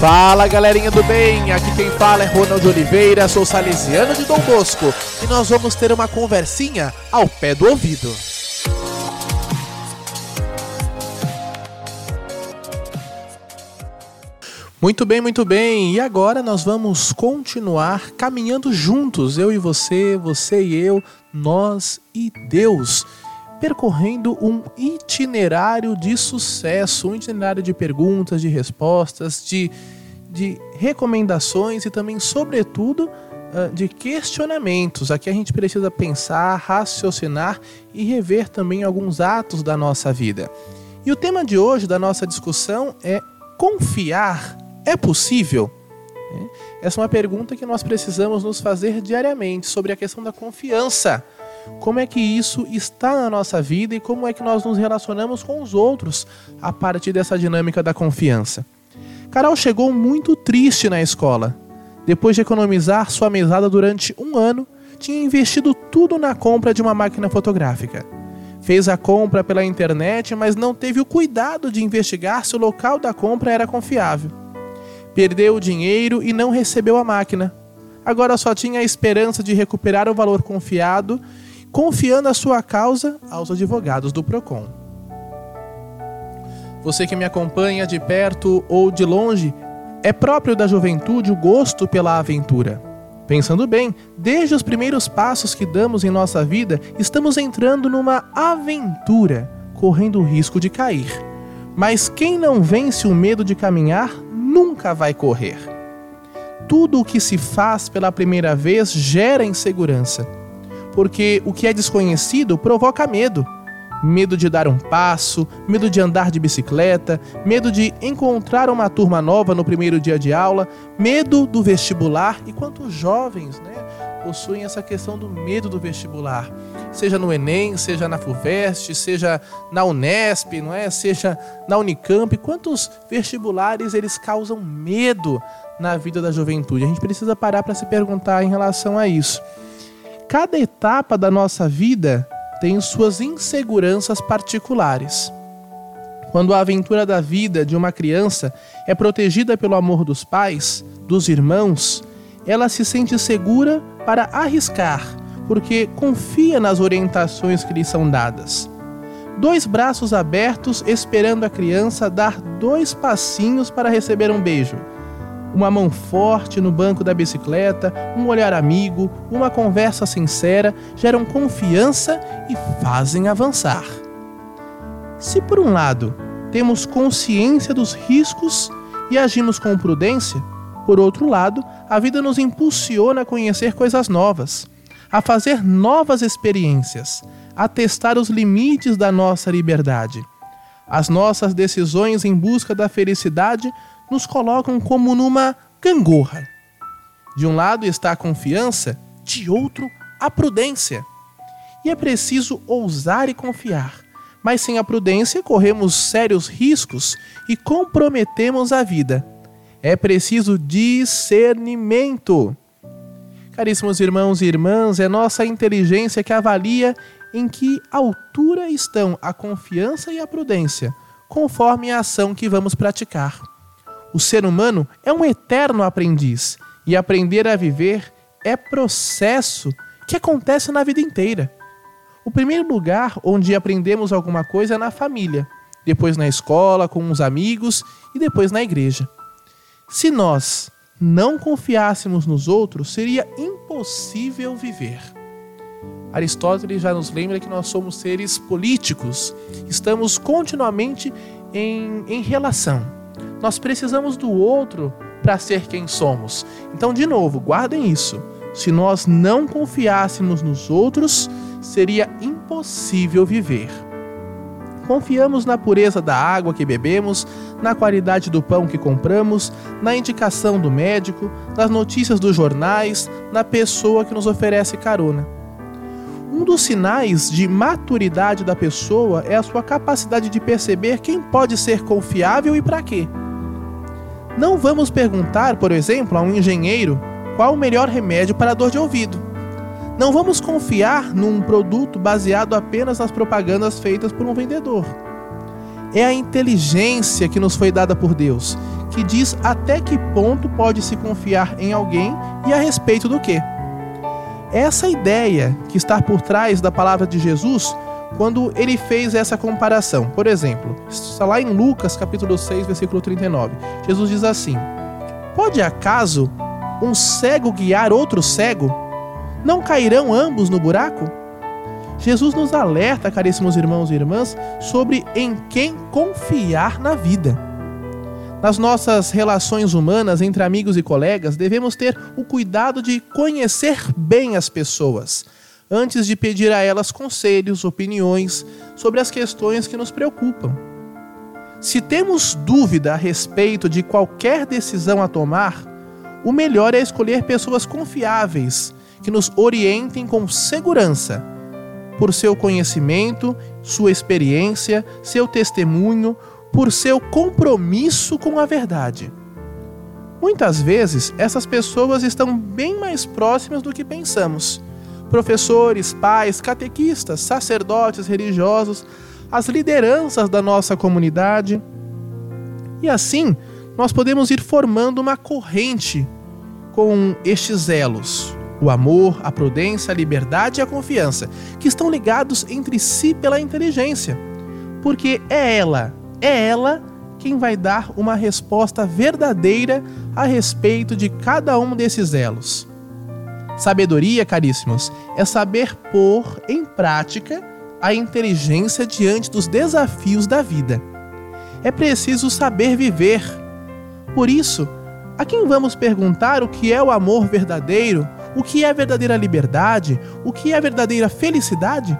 Fala galerinha do bem, aqui quem fala é Ronald Oliveira, sou salesiano de Dom Bosco. E nós vamos ter uma conversinha ao pé do ouvido. Muito bem, muito bem. E agora nós vamos continuar caminhando juntos, eu e você, você e eu, nós e Deus percorrendo um itinerário de sucesso, um itinerário de perguntas, de respostas, de, de recomendações e também, sobretudo, ah, de questionamentos. Aqui a gente precisa pensar, raciocinar e rever também alguns atos da nossa vida. E o tema de hoje da nossa discussão é confiar é possível? Essa é uma pergunta que nós precisamos nos fazer diariamente sobre a questão da confiança como é que isso está na nossa vida e como é que nós nos relacionamos com os outros a partir dessa dinâmica da confiança. Carol chegou muito triste na escola. Depois de economizar sua mesada durante um ano, tinha investido tudo na compra de uma máquina fotográfica. Fez a compra pela internet, mas não teve o cuidado de investigar se o local da compra era confiável. Perdeu o dinheiro e não recebeu a máquina. Agora só tinha a esperança de recuperar o valor confiado confiando a sua causa aos advogados do Procon. Você que me acompanha de perto ou de longe, é próprio da juventude o gosto pela aventura. Pensando bem, desde os primeiros passos que damos em nossa vida, estamos entrando numa aventura, correndo o risco de cair. Mas quem não vence o medo de caminhar nunca vai correr. Tudo o que se faz pela primeira vez gera insegurança porque o que é desconhecido provoca medo. Medo de dar um passo, medo de andar de bicicleta, medo de encontrar uma turma nova no primeiro dia de aula, medo do vestibular. E quantos jovens né, possuem essa questão do medo do vestibular? Seja no Enem, seja na FUVEST, seja na Unesp, não é? seja na Unicamp. Quantos vestibulares eles causam medo na vida da juventude? A gente precisa parar para se perguntar em relação a isso cada etapa da nossa vida tem suas inseguranças particulares. Quando a aventura da vida de uma criança é protegida pelo amor dos pais, dos irmãos, ela se sente segura para arriscar, porque confia nas orientações que lhe são dadas. Dois braços abertos esperando a criança dar dois passinhos para receber um beijo uma mão forte no banco da bicicleta, um olhar amigo, uma conversa sincera geram confiança e fazem avançar. Se por um lado temos consciência dos riscos e agimos com prudência, por outro lado, a vida nos impulsiona a conhecer coisas novas, a fazer novas experiências, a testar os limites da nossa liberdade. As nossas decisões em busca da felicidade nos colocam como numa gangorra. De um lado está a confiança, de outro, a prudência. E é preciso ousar e confiar, mas sem a prudência corremos sérios riscos e comprometemos a vida. É preciso discernimento. Caríssimos irmãos e irmãs, é nossa inteligência que avalia em que altura estão a confiança e a prudência, conforme a ação que vamos praticar. O ser humano é um eterno aprendiz e aprender a viver é processo que acontece na vida inteira. O primeiro lugar onde aprendemos alguma coisa é na família, depois na escola, com os amigos e depois na igreja. Se nós não confiássemos nos outros, seria impossível viver. Aristóteles já nos lembra que nós somos seres políticos, estamos continuamente em, em relação. Nós precisamos do outro para ser quem somos. Então, de novo, guardem isso. Se nós não confiássemos nos outros, seria impossível viver. Confiamos na pureza da água que bebemos, na qualidade do pão que compramos, na indicação do médico, nas notícias dos jornais, na pessoa que nos oferece carona. Um dos sinais de maturidade da pessoa é a sua capacidade de perceber quem pode ser confiável e para quê. Não vamos perguntar, por exemplo, a um engenheiro qual o melhor remédio para a dor de ouvido. Não vamos confiar num produto baseado apenas nas propagandas feitas por um vendedor. É a inteligência que nos foi dada por Deus, que diz até que ponto pode se confiar em alguém e a respeito do que. Essa ideia que está por trás da palavra de Jesus quando ele fez essa comparação. Por exemplo, está lá em Lucas capítulo 6, versículo 39. Jesus diz assim: Pode acaso um cego guiar outro cego? Não cairão ambos no buraco? Jesus nos alerta, caríssimos irmãos e irmãs, sobre em quem confiar na vida. Nas nossas relações humanas entre amigos e colegas, devemos ter o cuidado de conhecer bem as pessoas, antes de pedir a elas conselhos, opiniões sobre as questões que nos preocupam. Se temos dúvida a respeito de qualquer decisão a tomar, o melhor é escolher pessoas confiáveis que nos orientem com segurança, por seu conhecimento, sua experiência, seu testemunho, por seu compromisso com a verdade. Muitas vezes, essas pessoas estão bem mais próximas do que pensamos. Professores, pais, catequistas, sacerdotes religiosos, as lideranças da nossa comunidade. E assim, nós podemos ir formando uma corrente com estes elos: o amor, a prudência, a liberdade e a confiança, que estão ligados entre si pela inteligência. Porque é ela, é ela quem vai dar uma resposta verdadeira a respeito de cada um desses elos. Sabedoria, caríssimos, é saber pôr em prática a inteligência diante dos desafios da vida. É preciso saber viver. Por isso, a quem vamos perguntar o que é o amor verdadeiro, o que é a verdadeira liberdade, o que é a verdadeira felicidade?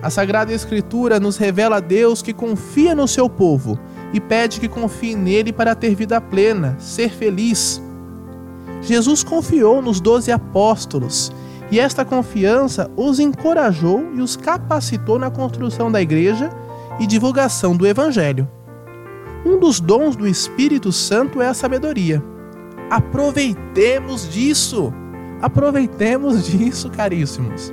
A Sagrada Escritura nos revela Deus que confia no seu povo e pede que confie nele para ter vida plena, ser feliz. Jesus confiou nos doze apóstolos e esta confiança os encorajou e os capacitou na construção da igreja e divulgação do Evangelho. Um dos dons do Espírito Santo é a sabedoria. Aproveitemos disso! Aproveitemos disso, caríssimos.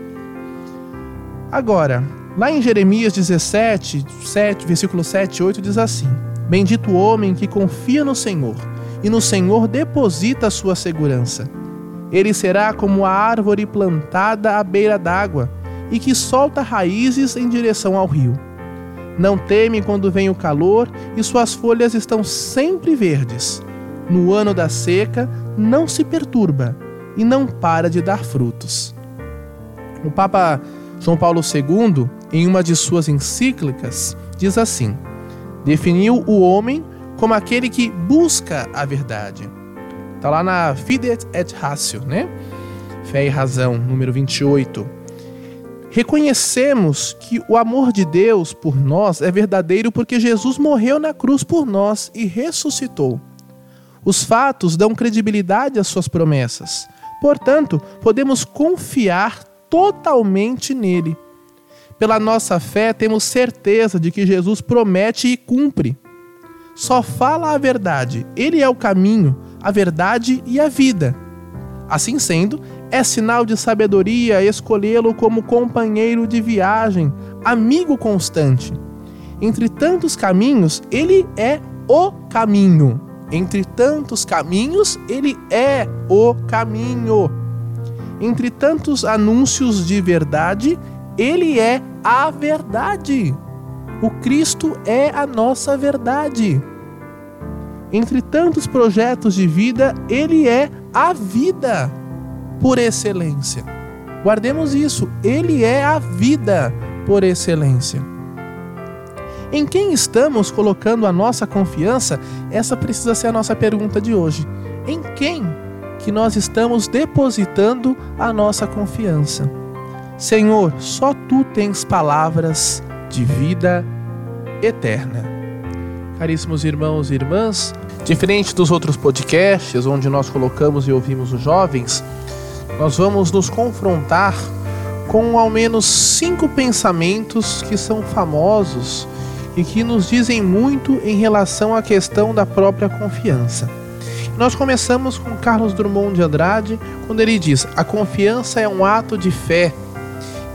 Agora, lá em Jeremias 17, 7, versículo 7 e 8 diz assim: Bendito o homem que confia no Senhor e no Senhor deposita a sua segurança. Ele será como a árvore plantada à beira d'água e que solta raízes em direção ao rio. Não teme quando vem o calor e suas folhas estão sempre verdes. No ano da seca, não se perturba e não para de dar frutos. O Papa João Paulo II, em uma de suas encíclicas, diz assim: definiu o homem como aquele que busca a verdade. Está lá na Fidet et Ratio, né? Fé e Razão, número 28. Reconhecemos que o amor de Deus por nós é verdadeiro porque Jesus morreu na cruz por nós e ressuscitou. Os fatos dão credibilidade às suas promessas. Portanto, podemos confiar totalmente nele. Pela nossa fé, temos certeza de que Jesus promete e cumpre só fala a verdade. Ele é o caminho, a verdade e a vida. Assim sendo, é sinal de sabedoria escolhê-lo como companheiro de viagem, amigo constante. Entre tantos caminhos, ele é o caminho. Entre tantos caminhos, ele é o caminho. Entre tantos anúncios de verdade, ele é a verdade. O Cristo é a nossa verdade. Entre tantos projetos de vida, Ele é a vida por excelência. Guardemos isso, Ele é a vida por excelência. Em quem estamos colocando a nossa confiança? Essa precisa ser a nossa pergunta de hoje. Em quem que nós estamos depositando a nossa confiança? Senhor, só tu tens palavras de vida eterna. Caríssimos irmãos e irmãs, diferente dos outros podcasts onde nós colocamos e ouvimos os jovens, nós vamos nos confrontar com ao menos cinco pensamentos que são famosos e que nos dizem muito em relação à questão da própria confiança. Nós começamos com Carlos Drummond de Andrade, quando ele diz: a confiança é um ato de fé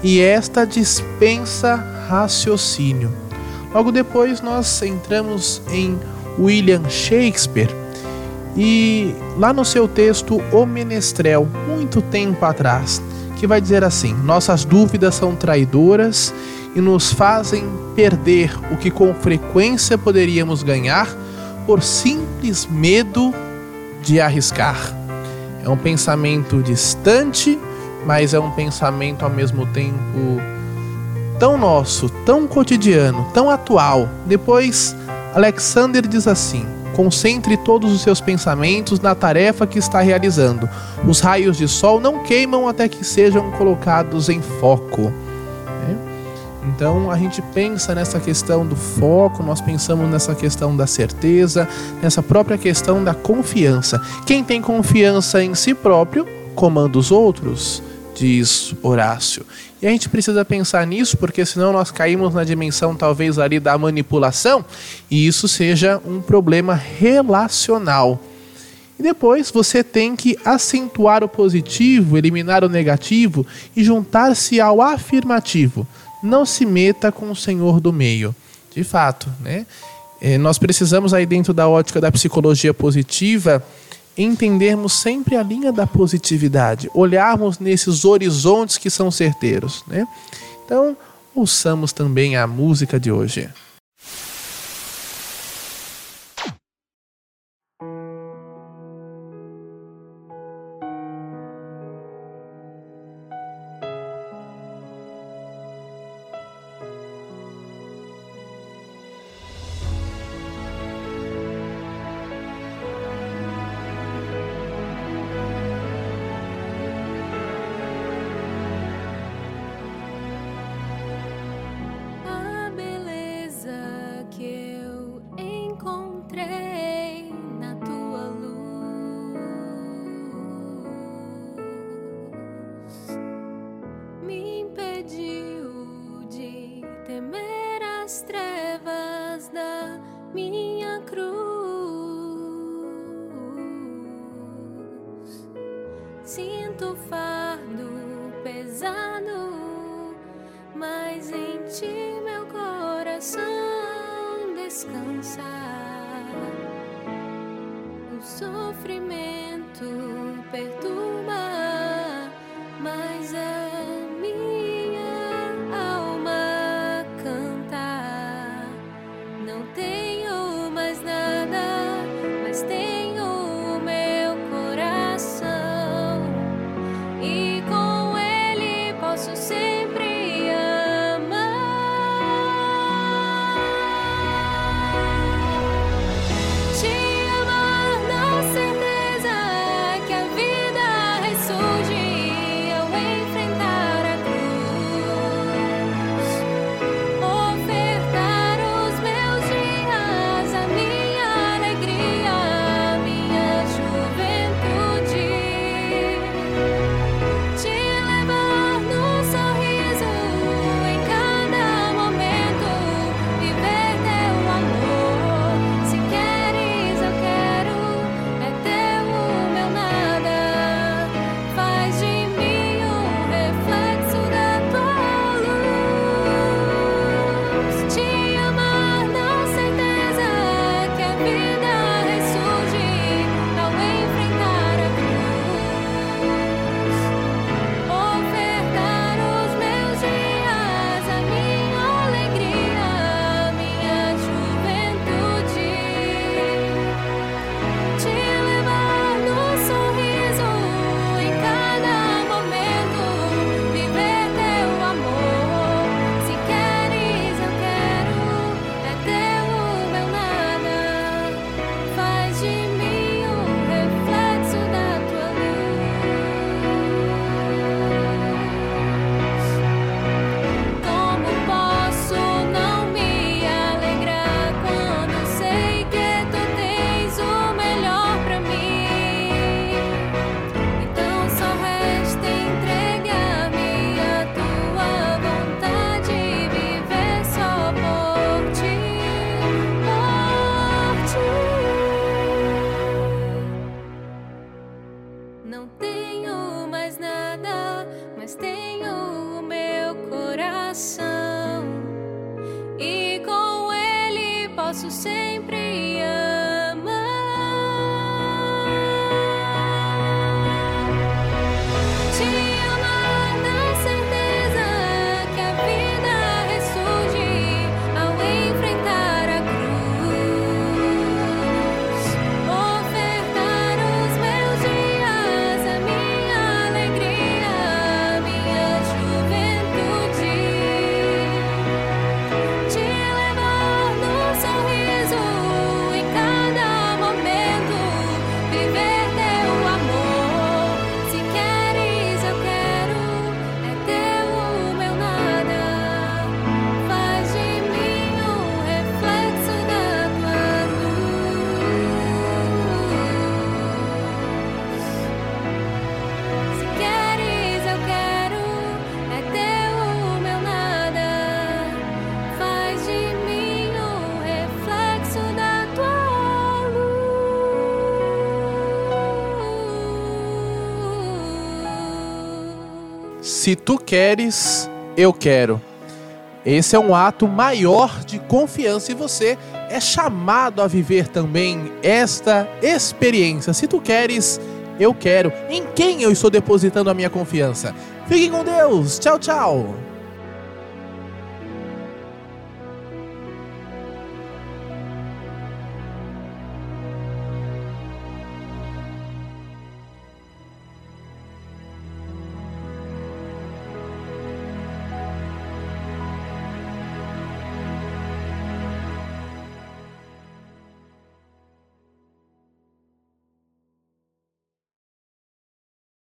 e esta dispensa raciocínio. Logo depois nós entramos em William Shakespeare. E lá no seu texto O Menestrel, muito tempo atrás, que vai dizer assim: Nossas dúvidas são traidoras e nos fazem perder o que com frequência poderíamos ganhar por simples medo de arriscar. É um pensamento distante, mas é um pensamento ao mesmo tempo tão nosso, tão cotidiano, tão atual. Depois, Alexander diz assim: concentre todos os seus pensamentos na tarefa que está realizando. Os raios de sol não queimam até que sejam colocados em foco. Então a gente pensa nessa questão do foco, nós pensamos nessa questão da certeza, nessa própria questão da confiança. Quem tem confiança em si próprio comanda os outros, diz Horácio. E a gente precisa pensar nisso porque senão nós caímos na dimensão talvez ali da manipulação e isso seja um problema relacional. E depois você tem que acentuar o positivo, eliminar o negativo e juntar-se ao afirmativo não se meta com o senhor do meio. De fato, né? É, nós precisamos aí dentro da ótica da psicologia positiva entendermos sempre a linha da positividade, olharmos nesses horizontes que são certeiros, né? Então, ouçamos também a música de hoje. me. Se tu queres, eu quero. Esse é um ato maior de confiança e você é chamado a viver também esta experiência. Se tu queres, eu quero. Em quem eu estou depositando a minha confiança? Fique com Deus. Tchau, tchau.